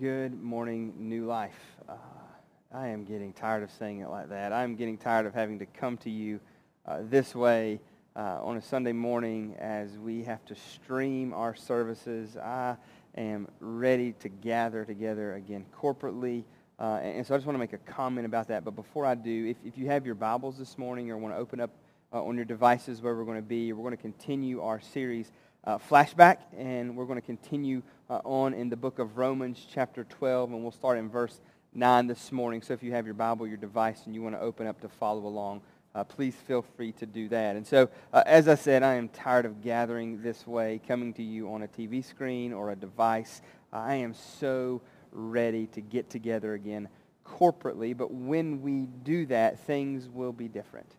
Good morning, New Life. Uh, I am getting tired of saying it like that. I'm getting tired of having to come to you uh, this way uh, on a Sunday morning as we have to stream our services. I am ready to gather together again corporately. Uh, and so I just want to make a comment about that. But before I do, if, if you have your Bibles this morning or want to open up uh, on your devices where we're going to be, we're going to continue our series uh, flashback, and we're going to continue uh, on in the book of Romans, chapter 12, and we'll start in verse 9 this morning. So if you have your Bible, your device, and you want to open up to follow along, uh, please feel free to do that. And so, uh, as I said, I am tired of gathering this way, coming to you on a TV screen or a device. I am so ready to get together again corporately, but when we do that, things will be different.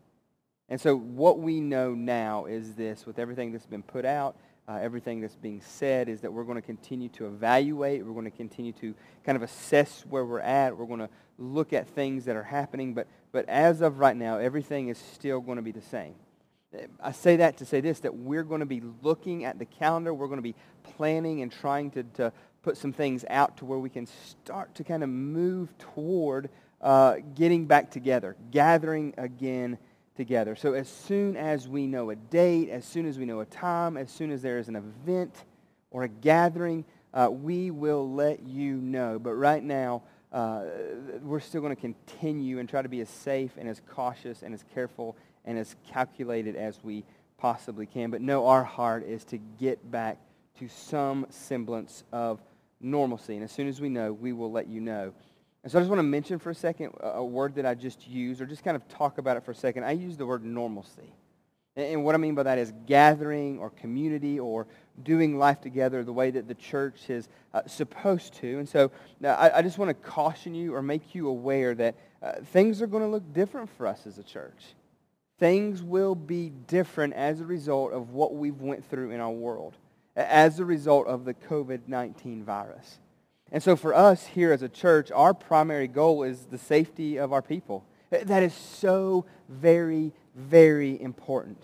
And so what we know now is this, with everything that's been put out, uh, everything that's being said is that we're going to continue to evaluate. We're going to continue to kind of assess where we're at. We're going to look at things that are happening. But, but as of right now, everything is still going to be the same. I say that to say this, that we're going to be looking at the calendar. We're going to be planning and trying to, to put some things out to where we can start to kind of move toward uh, getting back together, gathering again together. So as soon as we know a date, as soon as we know a time, as soon as there is an event or a gathering, uh, we will let you know. But right now, uh, we're still going to continue and try to be as safe and as cautious and as careful and as calculated as we possibly can. But no, our heart is to get back to some semblance of normalcy. And as soon as we know, we will let you know. And so I just want to mention for a second a word that I just used, or just kind of talk about it for a second. I use the word normalcy. And what I mean by that is gathering or community or doing life together the way that the church is uh, supposed to. And so uh, I, I, just want to caution you or make you aware that uh, things are going to look different for us as a church. Things will be different as a result of what we've went through in our world, as a result of the COVID-19 virus. And so for us here as a church, our primary goal is the safety of our people. That is so very, very important.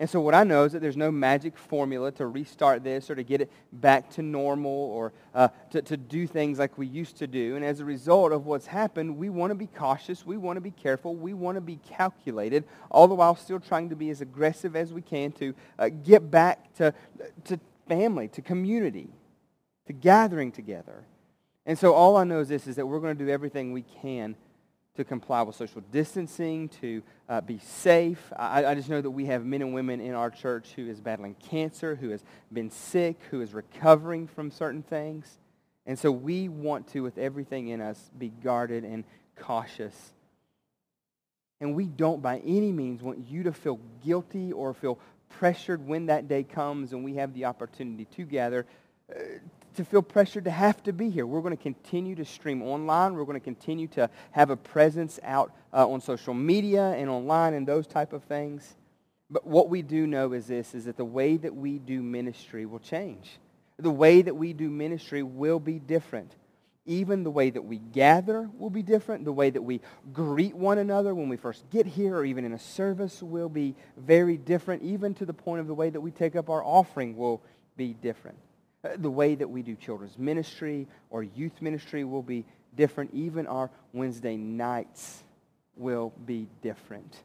And so what I know is that there's no magic formula to restart this or to get it back to normal or uh, to, to do things like we used to do. And as a result of what's happened, we want to be cautious. We want to be careful. We want to be calculated, all the while still trying to be as aggressive as we can to uh, get back to, to family, to community, to gathering together. And so all I know is this, is that we're going to do everything we can to comply with social distancing, to uh, be safe. I, I, just know that we have men and women in our church who is battling cancer, who has been sick, who is recovering from certain things. And so we want to, with everything in us, be guarded and cautious. And we don't by any means want you to feel guilty or feel pressured when that day comes and we have the opportunity to gather uh, to feel pressured to have to be here. We're going to continue to stream online. We're going to continue to have a presence out uh, on social media and online and those type of things. But what we do know is this, is that the way that we do ministry will change. The way that we do ministry will be different. Even the way that we gather will be different. The way that we greet one another when we first get here or even in a service will be very different. Even to the point of the way that we take up our offering will be different. Uh, the way that we do children's ministry or youth ministry will be different. Even our Wednesday nights will be different.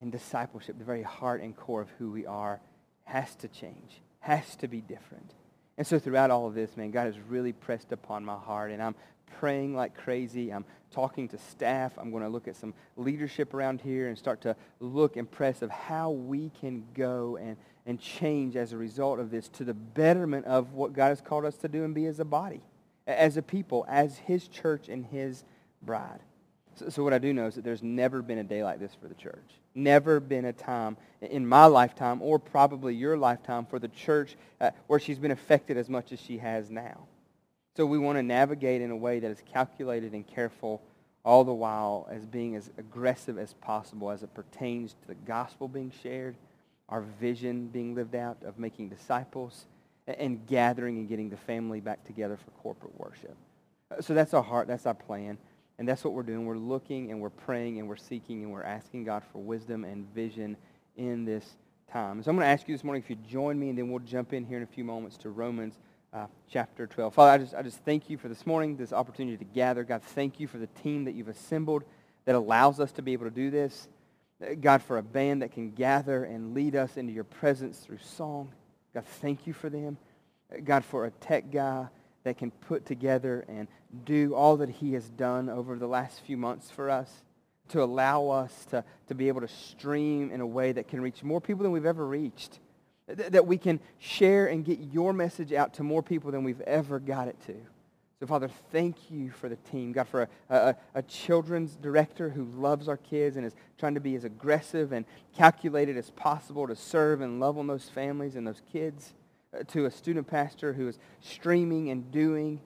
And discipleship, the very heart and core of who we are, has to change, has to be different. And so throughout all of this, man, God has really pressed upon my heart, and I'm praying like crazy. I'm talking to staff. I'm going to look at some leadership around here and start to look and press of how we can go and and change as a result of this to the betterment of what God has called us to do and be as a body, as a people, as his church and his bride. So, so, what I do know is that there's never been a day like this for the church. Never been a time in my lifetime or probably your lifetime for the church uh, where she's been affected as much as she has now. So we want to navigate in a way that is calculated and careful all the while as being as aggressive as possible as it pertains to the gospel being shared our vision being lived out of making disciples and gathering and getting the family back together for corporate worship. Uh, so that's our heart. That's our plan. And that's what we're doing. We're looking and we're praying and we're seeking and we're asking God for wisdom and vision in this time. So I'm going to ask you this morning if you join me and then we'll jump in here in a few moments to Romans uh, chapter 12. Father, I just, I just thank you for this morning, this opportunity to gather. God, thank you for the team that you've assembled that allows us to be able to do this. Uh, God, for a band that can gather and lead us into your presence through song. God, thank you for them. Uh, God, for a tech guy that can put together and do all that he has done over the last few months for us to allow us to, to be able to stream in a way that can reach more people than we've ever reached. That we can share and get your message out to more people than we've ever got it to. So, Father, thank you for the team. God, for a, a, a, children's director who loves our kids and is trying to be as aggressive and calculated as possible to serve and love on those families and those kids. Uh, to a student pastor who is streaming and doing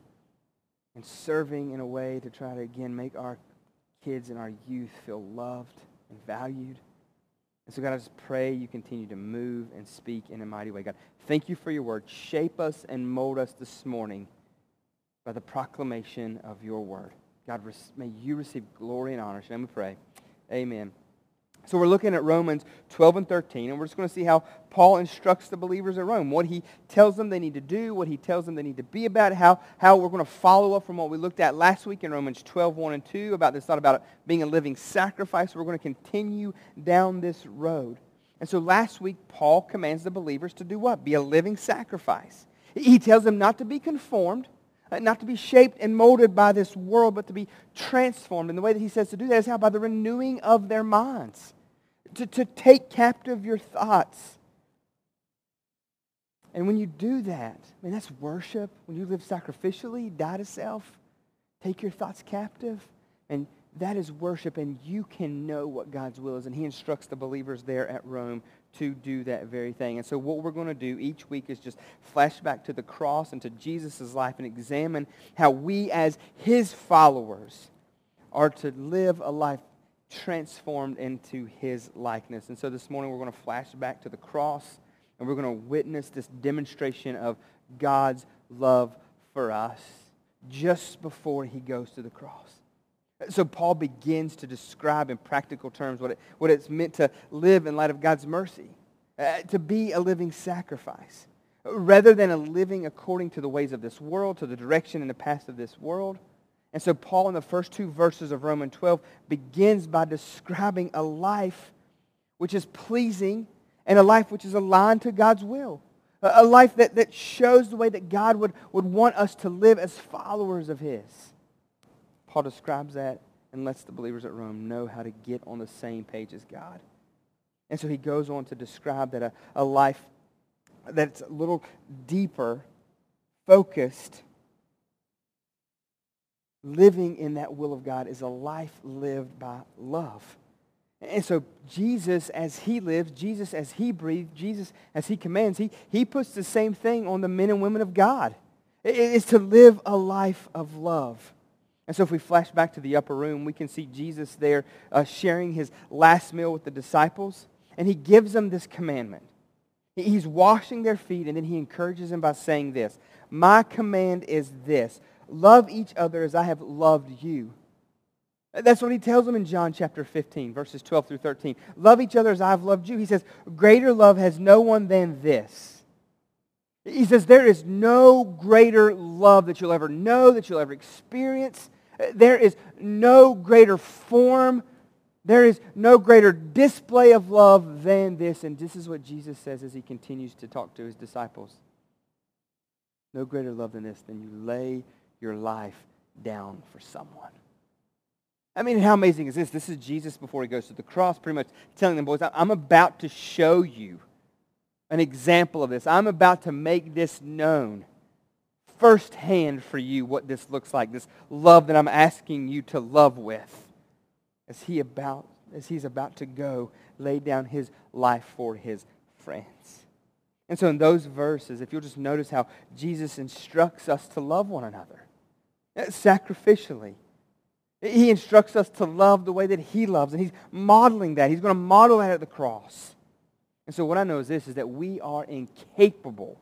and serving in a way to try to, again, make our kids and our youth feel loved and valued. And so, God, I just pray you continue to move and speak in a mighty way. God, thank you for your word. Shape us and mold us this morning by the proclamation of your word. God, may you receive glory and honor. Shall we pray? Amen. So we're looking at Romans 12 and 13, and we're just going to see how Paul instructs the believers at Rome, what he tells them they need to do, what he tells them they need to be about, how, how we're going to follow up from what we looked at last week in Romans 12, 1 and 2, about this thought about being a living sacrifice. We're going to continue down this road. And so last week, Paul commands the believers to do what? Be a living sacrifice. He tells them not to be conformed, Uh, not to be shaped and molded by this world, but to be transformed. And the way that he says to do that is how? By the renewing of their minds. To, to take captive your thoughts. And when you do that, I mean, that's worship. When you live sacrificially, die to self, take your thoughts captive, and that is worship, and you can know what God's will is. And he instructs the believers there at Rome to do that very thing. And so what we're going to do each week is just flash back to the cross and to Jesus' life and examine how we as his followers are to live a life transformed into his likeness. And so this morning we're going to flash back to the cross and we're going to witness this demonstration of God's love for us just before he goes to the cross. So Paul begins to describe in practical terms what, it, what it's meant to live in light of God's mercy, uh, to be a living sacrifice, rather than a living according to the ways of this world, to the direction and the path of this world. And so Paul in the first two verses of Romans 12 begins by describing a life which is pleasing and a life which is aligned to God's will. A life that, that shows the way that God would, would want us to live as followers of his. Paul describes that and lets the believers at Rome know how to get on the same page as God. And so he goes on to describe that a, a life that's a little deeper, focused, living in that will of God is a life lived by love. And so Jesus, as he lives, Jesus, as he breathes, Jesus, as he commands, he, he puts the same thing on the men and women of God. It is to live a life of love. And so if we flash back to the upper room, we can see Jesus there uh, sharing his last meal with the disciples. And he gives them this commandment. He's washing their feet, and then he encourages them by saying this. My command is this. Love each other as I have loved you. That's what he tells them in John chapter 15, verses 12 through 13. Love each other as I have loved you. He says, greater love has no one than this. He says, there is no greater love that you'll ever know, that you'll ever experience there is no greater form, there is no greater display of love than this. And this is what Jesus says as he continues to talk to his disciples. No greater love than this, than you lay your life down for someone. I mean, how amazing is this? This is Jesus before he goes to the cross, pretty much telling them, boys, I'm about to show you an example of this. I'm about to make this known firsthand for you what this looks like, this love that I'm asking you to love with as he about as he's about to go lay down his life for his friends. And so in those verses, if you'll just notice how Jesus instructs us to love one another uh, sacrificially. He instructs us to love the way that he loves, and he's modeling that. He's going to model that at the cross. And so what I know is this, is that we are incapable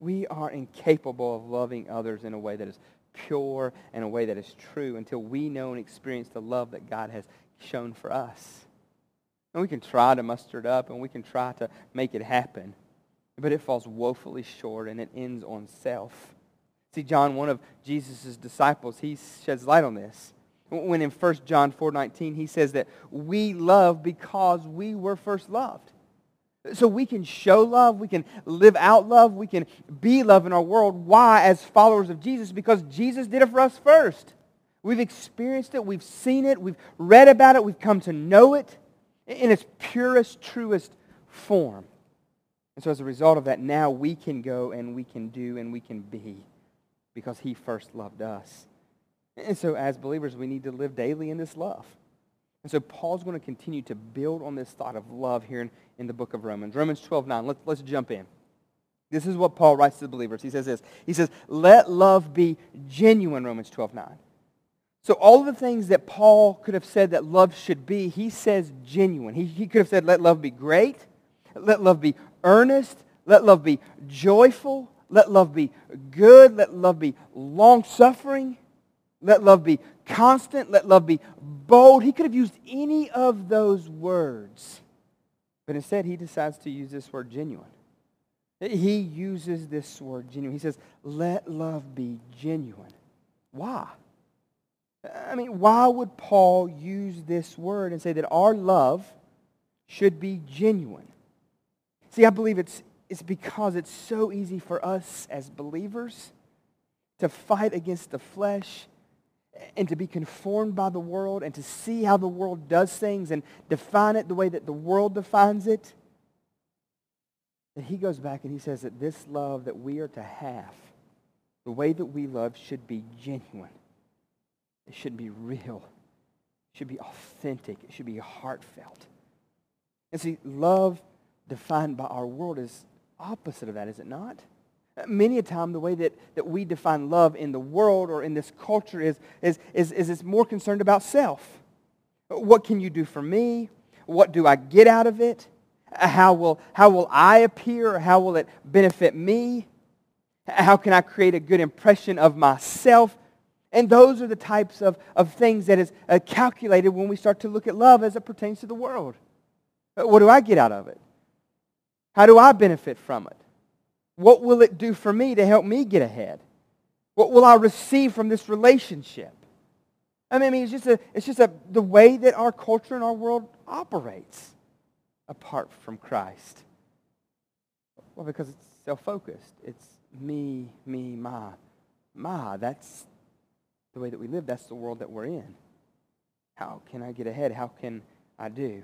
we are incapable of loving others in a way that is pure and a way that is true until we know and experience the love that God has shown for us. And we can try to muster it up and we can try to make it happen. but it falls woefully short and it ends on self. See, John, one of Jesus' disciples, he sheds light on this. When in 1 John 4.19, he says that we love because we were first loved. So we can show love, we can live out love, we can be love in our world. Why? As followers of Jesus, because Jesus did it for us first. We've experienced it, we've seen it, we've read about it, we've come to know it in its purest, truest form. And so as a result of that, now we can go and we can do and we can be because he first loved us. And so as believers, we need to live daily in this love. And so Paul's going to continue to build on this thought of love here in, in the book of Romans. Romans 12, 9. Let's, let's jump in. This is what Paul writes to the believers. He says this. He says, let love be genuine, Romans 12, 9. So all the things that Paul could have said that love should be, he says genuine. He, he could have said, let love be great. Let love be earnest. Let love be joyful. Let love be good. Let love be long-suffering. Let love be constant. Let love be bold. He could have used any of those words. But instead, he decides to use this word genuine. He uses this word genuine. He says, let love be genuine. Why? I mean, why would Paul use this word and say that our love should be genuine? See, I believe it's, it's because it's so easy for us as believers to fight against the flesh and to be conformed by the world and to see how the world does things and define it the way that the world defines it. That he goes back and he says that this love that we are to have, the way that we love should be genuine. It should be real. It should be authentic. It should be heartfelt. And see, love defined by our world is opposite of that, is it not? Many a time, the way that, that we define love in the world or in this culture is, is, is, is it's more concerned about self. What can you do for me? What do I get out of it? How will, how will I appear? How will it benefit me? How can I create a good impression of myself? And those are the types of, of things that is uh, calculated when we start to look at love as it pertains to the world. What do I get out of it? How do I benefit from it? What will it do for me to help me get ahead? What will I receive from this relationship? I mean, it's just, a, it's just a, the way that our culture and our world operates apart from Christ. Well, because it's self-focused. It's me, me, my, my. That's the way that we live. That's the world that we're in. How can I get ahead? How can I do?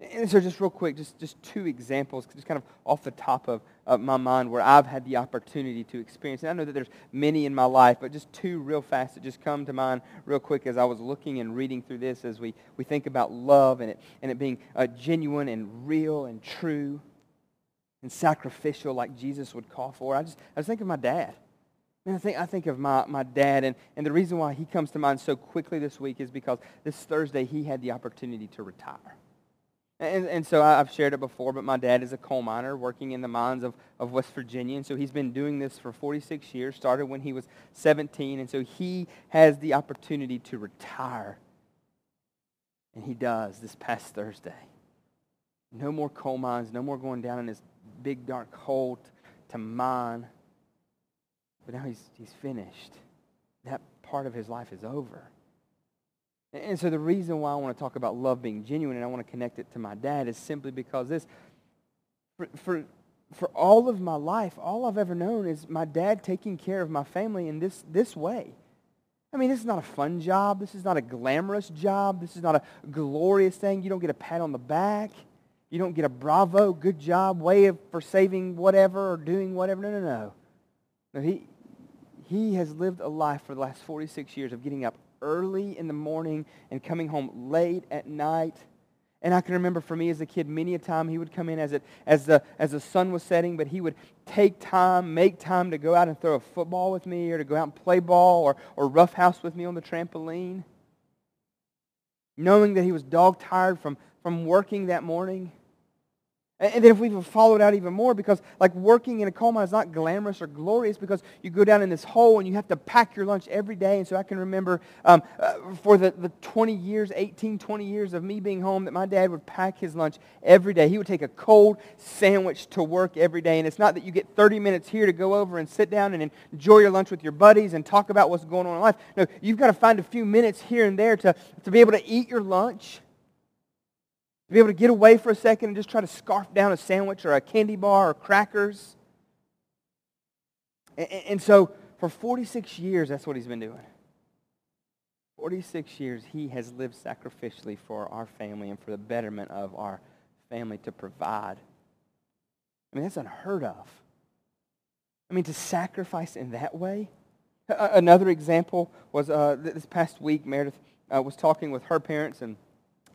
And so just real quick, just, just two examples, just kind of off the top of, of my mind where I've had the opportunity to experience. And I know that there's many in my life, but just two real fast that just come to mind real quick as I was looking and reading through this as we, we think about love and it, and it being uh, genuine and real and true and sacrificial like Jesus would call for. I just I was thinking of my dad. And I think, I think of my, my dad, and, and the reason why he comes to mind so quickly this week is because this Thursday he had the opportunity to retire. And, and so I've shared it before, but my dad is a coal miner working in the mines of, of West Virginia. And so he's been doing this for 46 years, started when he was 17. And so he has the opportunity to retire. And he does this past Thursday. No more coal mines, no more going down in this big dark hole to mine. But now he's, he's finished. That part of his life is over. And so the reason why I want to talk about love being genuine and I want to connect it to my dad is simply because this, for, for, for all of my life, all I've ever known is my dad taking care of my family in this, this way. I mean, this is not a fun job. This is not a glamorous job. This is not a glorious thing. You don't get a pat on the back. You don't get a bravo, good job, way of, for saving whatever or doing whatever. No, no, no. no he, he has lived a life for the last 46 years of getting up early in the morning and coming home late at night. And I can remember for me as a kid, many a time he would come in as, it, as, the, as the sun was setting, but he would take time, make time to go out and throw a football with me or to go out and play ball or, or roughhouse with me on the trampoline. Knowing that he was dog tired from, from working that morning. And then if we followed out even more, because like working in a coal mine is not glamorous or glorious because you go down in this hole and you have to pack your lunch every day. And so I can remember um, uh, for the, the 20 years, 18, 20 years of me being home that my dad would pack his lunch every day. He would take a cold sandwich to work every day. And it's not that you get 30 minutes here to go over and sit down and enjoy your lunch with your buddies and talk about what's going on in life. No, you've got to find a few minutes here and there to, to be able to eat your lunch to be able to get away for a second and just try to scarf down a sandwich or a candy bar or crackers. And, and so for 46 years, that's what he's been doing. 46 years, he has lived sacrificially for our family and for the betterment of our family to provide. I mean, that's unheard of. I mean, to sacrifice in that way. Another example was uh, this past week, Meredith uh, was talking with her parents, and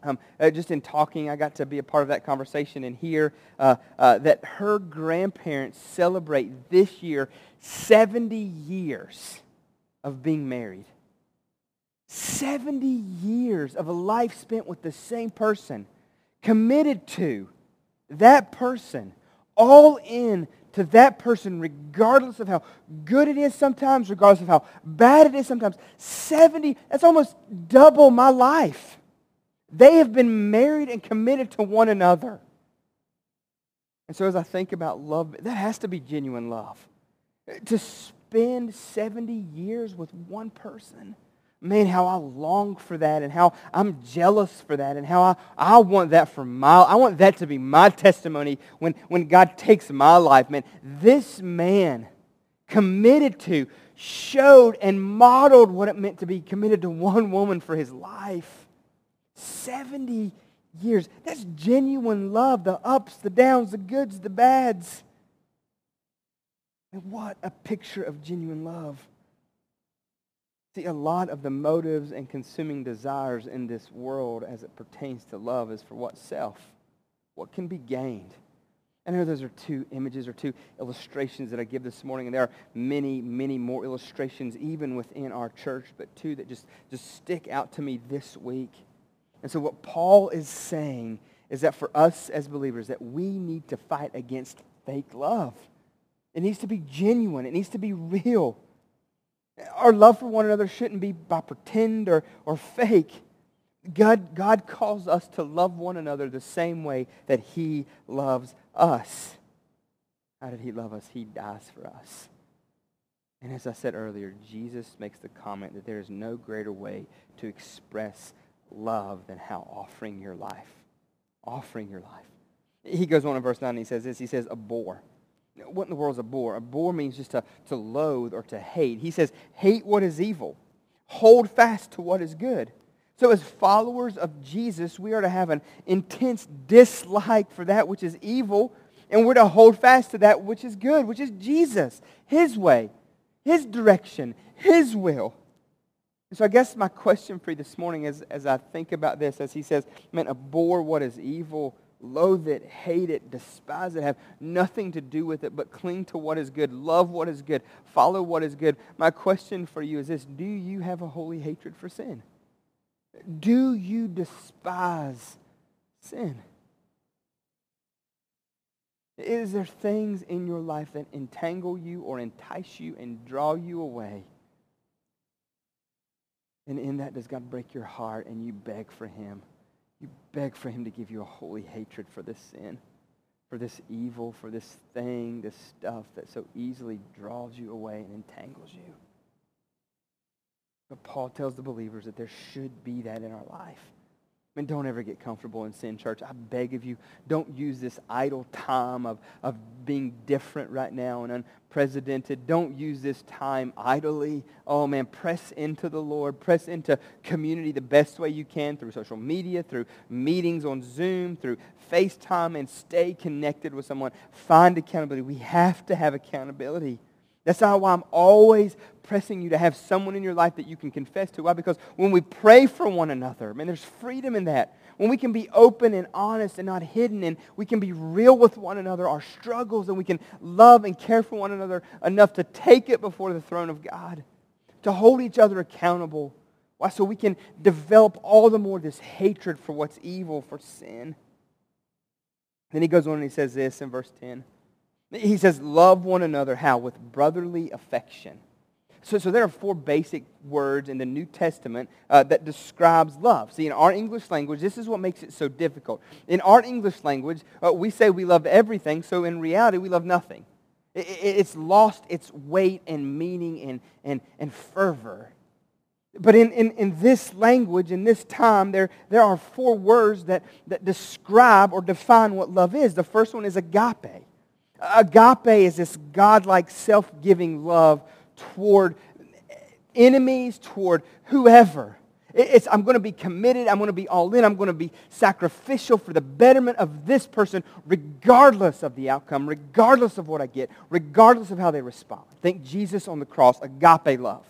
um, uh, just in talking, I got to be a part of that conversation and hear uh, uh, that her grandparents celebrate this year 70 years of being married. 70 years of a life spent with the same person, committed to that person, all in to that person, regardless of how good it is sometimes, regardless of how bad it is sometimes. 70, that's almost double my life. They have been married and committed to one another. And so as I think about love, that has to be genuine love. To spend 70 years with one person, man, how I long for that and how I'm jealous for that and how I, I want that for my, I want that to be my testimony when, when God takes my life, man. This man committed to, showed and modeled what it meant to be committed to one woman for his life. 70 years. That's genuine love. The ups, the downs, the goods, the bads. And what a picture of genuine love. See, a lot of the motives and consuming desires in this world as it pertains to love is for what? Self. What can be gained. I know those are two images or two illustrations that I give this morning, and there are many, many more illustrations even within our church, but two that just, just stick out to me this week. And so what Paul is saying is that for us as believers, that we need to fight against fake love. It needs to be genuine. It needs to be real. Our love for one another shouldn't be by pretend or, or fake. God, God calls us to love one another the same way that he loves us. How did he love us? He dies for us. And as I said earlier, Jesus makes the comment that there is no greater way to express love than how offering your life. Offering your life. He goes on in verse 9 and he says this. He says, abhor. What in the world is abhor? Abhor means just to, to loathe or to hate. He says, hate what is evil. Hold fast to what is good. So as followers of Jesus, we are to have an intense dislike for that which is evil, and we're to hold fast to that which is good, which is Jesus, his way, his direction, his will. And so I guess my question for you this morning is, as I think about this, as he says, man, abhor what is evil, loathe it, hate it, despise it, have nothing to do with it, but cling to what is good, love what is good, follow what is good. My question for you is this, do you have a holy hatred for sin? Do you despise sin? Is there things in your life that entangle you or entice you and draw you away and in that, does God break your heart and you beg for him? You beg for him to give you a holy hatred for this sin, for this evil, for this thing, this stuff that so easily draws you away and entangles you. But Paul tells the believers that there should be that in our life. Mean, don't ever get comfortable in sin, church. I beg of you, don't use this idle time of, of being different right now and unprecedented. Don't use this time idly. Oh, man, press into the Lord. Press into community the best way you can through social media, through meetings on Zoom, through FaceTime, and stay connected with someone. Find accountability. We have to have accountability. That's why I'm always pressing you to have someone in your life that you can confess to. Why? Because when we pray for one another, man, there's freedom in that. When we can be open and honest and not hidden, and we can be real with one another, our struggles, and we can love and care for one another enough to take it before the throne of God, to hold each other accountable. Why? So we can develop all the more this hatred for what's evil, for sin. Then he goes on and he says this in verse 10. He says, Love one another, how? With brotherly affection. So, so there are four basic words in the New Testament uh, that describes love. See, in our English language, this is what makes it so difficult. In our English language, uh, we say we love everything, so in reality, we love nothing. It, it, it's lost its weight and meaning and, and, and fervor. But in, in, in this language, in this time, there, there are four words that, that describe or define what love is. The first one is agape. Agape is this godlike, self giving love toward enemies, toward whoever. It's, I'm going to be committed. I'm going to be all in. I'm going to be sacrificial for the betterment of this person, regardless of the outcome, regardless of what I get, regardless of how they respond. Think Jesus on the cross, agape love.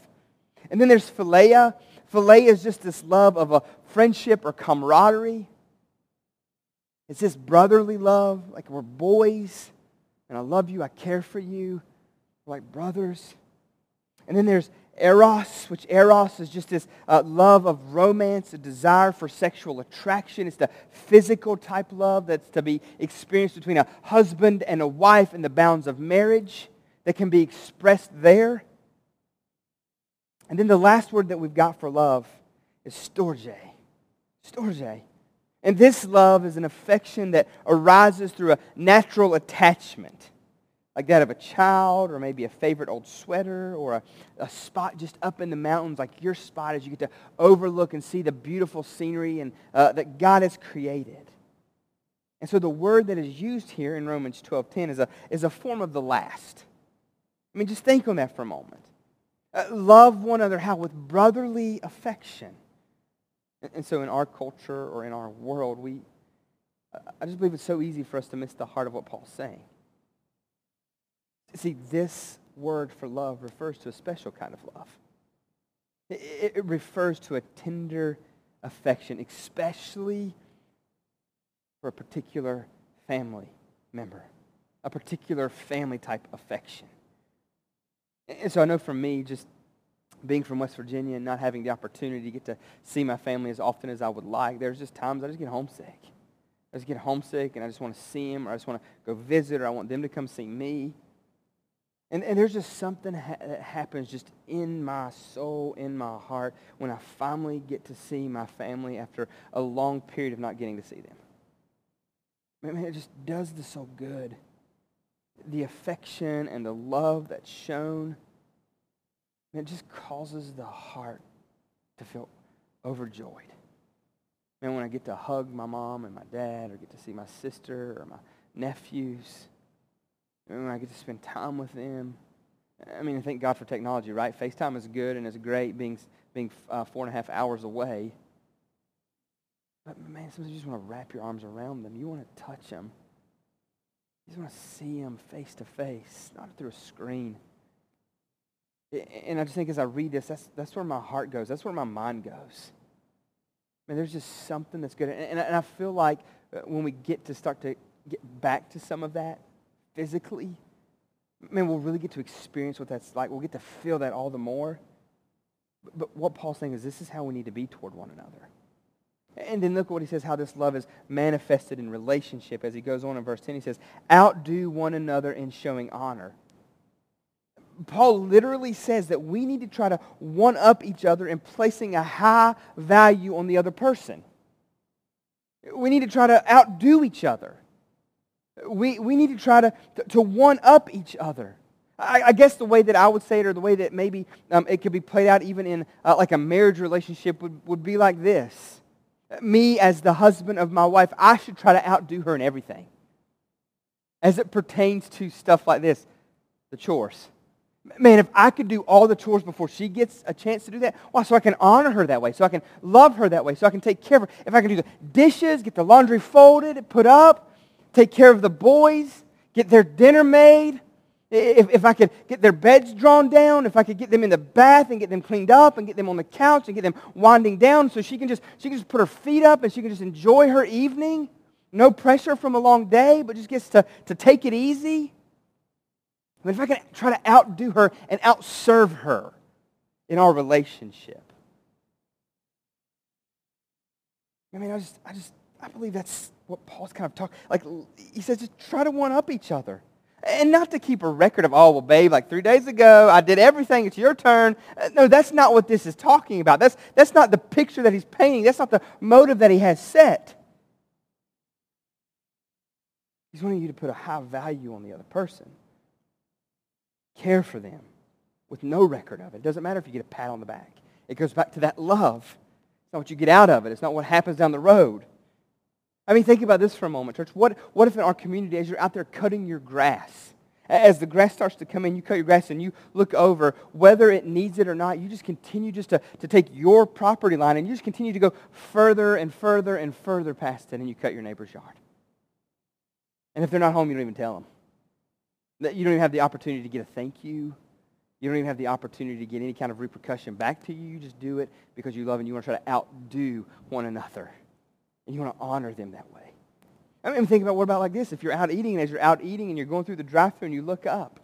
And then there's philia. Philia is just this love of a friendship or camaraderie. It's this brotherly love, like we're boys, and I love you, I care for you, we're like brothers. And then there's eros, which eros is just this uh, love of romance, a desire for sexual attraction. It's the physical type love that's to be experienced between a husband and a wife in the bounds of marriage that can be expressed there. And then the last word that we've got for love is storge. Storge. And this love is an affection that arises through a natural attachment like that of a child or maybe a favorite old sweater or a, a spot just up in the mountains like your spot as you get to overlook and see the beautiful scenery and, uh, that God has created. And so the word that is used here in Romans 12.10 is a, is a form of the last. I mean, just think on that for a moment. Uh, love one another, how? With brotherly affection. And, so in our culture or in our world, we, I just believe it's so easy for us to miss the heart of what Paul's saying. See, this word for love refers to a special kind of love. It, it refers to a tender affection, especially for a particular family member, a particular family type affection. And so I know for me, just being from West Virginia and not having the opportunity to get to see my family as often as I would like, there's just times I just get homesick. I just get homesick and I just want to see them or I just want to go visit or I want them to come see me. And, and there's just something ha- that happens just in my soul, in my heart, when I finally get to see my family after a long period of not getting to see them. I mean, it just does this so good. The affection and the love that's shown, it just causes the heart to feel overjoyed. Man, when I get to hug my mom and my dad, or get to see my sister or my nephews, and when I get to spend time with them. I mean, thank God for technology, right? FaceTime is good and it's great being, being uh, four and a half hours away. But man, sometimes you just want to wrap your arms around them. You want to touch them. You just want to see them face to face, not through a screen. And I just think as I read this, that's, that's where my heart goes. That's where my mind goes. Man, there's just something that's good. And, and I feel like uh, when we get to start to get back to some of that, physically, man, we'll really get to experience what that's like. We'll get to feel that all the more. But, but what Paul's saying is this is how we need to be toward one another. And then look at what he says, how this love is manifested in relationship. As he goes on in verse 10, he says, outdo one another in showing honor. Paul literally says that we need to try to one up each other in placing a high value on the other person. We need to try to outdo each other. We, we need to try to, to, to one up each other. I, I, guess the way that I would say it, or the way that maybe um, it could be played out even in uh, like a marriage relationship, would, would be like this. Me, as the husband of my wife, I should try to outdo her in everything. As it pertains to stuff like this, the chores. Man, if I could do all the chores before she gets a chance to do that, why? So I can honor her that way, so I can love her that way, so I can take care of her. If I can do the dishes, get the laundry folded, put up, take care of the boys, get their dinner made, if, if I could get their beds drawn down, if I could get them in the bath and get them cleaned up and get them on the couch and get them winding down so she can just, she can just put her feet up and she can just enjoy her evening. No pressure from a long day, but just gets to, to take it easy. I mean, if I can try to outdo her and outserve her in our relationship. I mean, I just, I just, I believe that's what Paul's kind of talking. Like he says, just try to one up each other. And not to keep a record of, oh, well, babe, like three days ago, I did everything. It's your turn. Uh, no, that's not what this is talking about. That's, that's not the picture that he's painting. That's not the motive that he has set. He's wanting you to put a high value on the other person. Care for them with no record of it. It doesn't matter if you get a pat on the back. It goes back to that love. It's not what you get out of it. It's not what happens down the road. I mean, think about this for a moment, church. What, what if in our community, as you're out there cutting your grass, as the grass starts to come in, you cut your grass and you look over, whether it needs it or not, you just continue just to, to take your property line and you just continue to go further and further and further past it and you cut your neighbor's yard. And if they're not home, you don't even tell them. You don't even have the opportunity to get a thank you. You don't even have the opportunity to get any kind of repercussion back to you. You just do it because you love and you want to try to outdo one another. And you want to honor them that way. I mean, think about what about like this? If you're out eating, and as you're out eating and you're going through the drive-thru and you look up,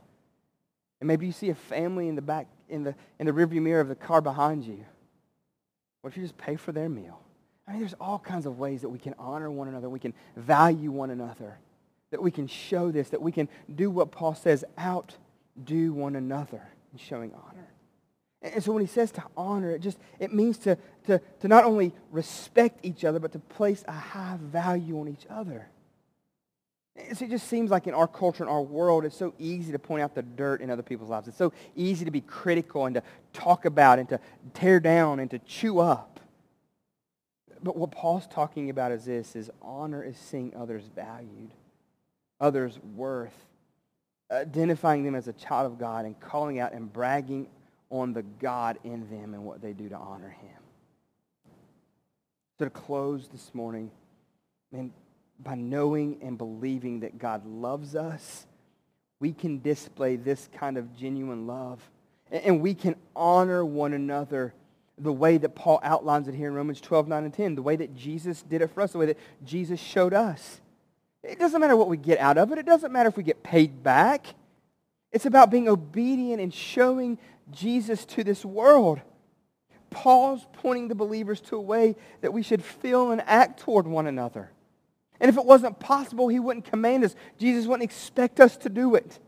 and maybe you see a family in the back, in the, in the rearview mirror of the car behind you. What if you just pay for their meal? I mean, there's all kinds of ways that we can honor one another. We can value one another. That we can show this. That we can do what Paul says, outdo one another in showing honor. And so when he says to honor, it just it means to, to, to not only respect each other, but to place a high value on each other. So it just seems like in our culture, in our world, it's so easy to point out the dirt in other people's lives. It's so easy to be critical and to talk about and to tear down and to chew up. But what Paul's talking about is this, is honor is seeing others valued, others worth, identifying them as a child of God and calling out and bragging on the God in them and what they do to honor him. So to close this morning, man, by knowing and believing that God loves us, we can display this kind of genuine love. And we can honor one another the way that Paul outlines it here in Romans 12, 9, and 10, the way that Jesus did it for us, the way that Jesus showed us. It doesn't matter what we get out of it. It doesn't matter if we get paid back. It's about being obedient and showing Jesus to this world. Paul's pointing the believers to a way that we should feel and act toward one another. And if it wasn't possible, he wouldn't command us. Jesus wouldn't expect us to do it.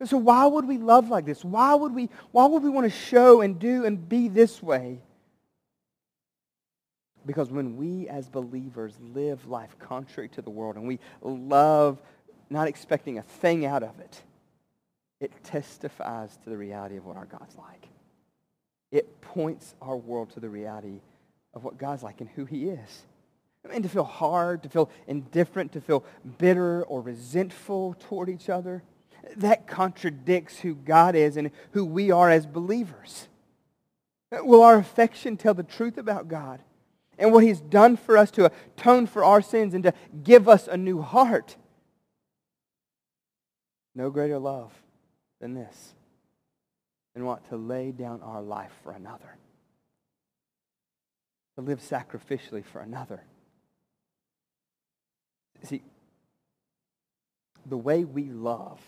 And so why would we love like this? Why would we, why would we want to show and do and be this way? Because when we as believers live life contrary to the world and we love not expecting a thing out of it, it testifies to the reality of what our God's like. It points our world to the reality of what God's like and who he is. Mean, to feel hard, to feel indifferent, to feel bitter or resentful toward each other, that contradicts who God is and who we are as believers. Will our affection tell the truth about God and what he's done for us to atone for our sins and to give us a new heart? No greater love than this. And what? To lay down our life for another. To live sacrificially for another. See, the way we love,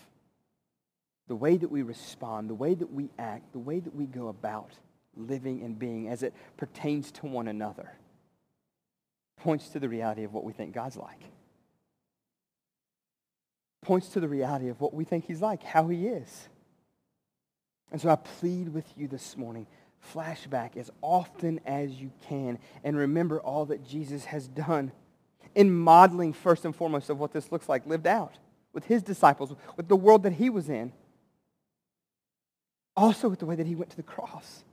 the way that we respond, the way that we act, the way that we go about living and being as it pertains to one another points to the reality of what we think God's like. Points to the reality of what we think he's like, how he is. And so I plead with you this morning, flashback as often as you can and remember all that Jesus has done in modeling first and foremost of what this looks like lived out with his disciples, with the world that he was in. Also with the way that he went to the cross.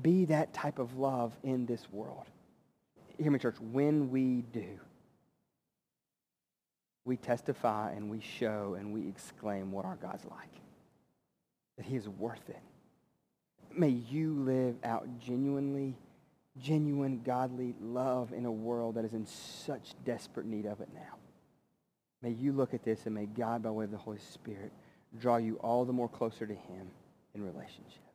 Be that type of love in this world. Hear me, church. When we do, we testify and we show and we exclaim what our God's like that he is worth it. May you live out genuinely, genuine, godly love in a world that is in such desperate need of it now. May you look at this and may God, by way of the Holy Spirit, draw you all the more closer to him in relationship.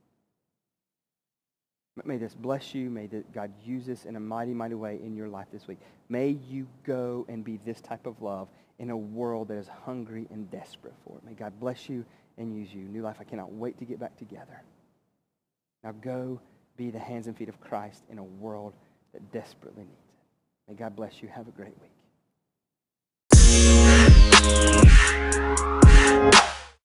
May this bless you. May God use this in a mighty, mighty way in your life this week. May you go and be this type of love in a world that is hungry and desperate for it. May God bless you and use you. New life, I cannot wait to get back together. Now go be the hands and feet of Christ in a world that desperately needs it. May God bless you. Have a great week.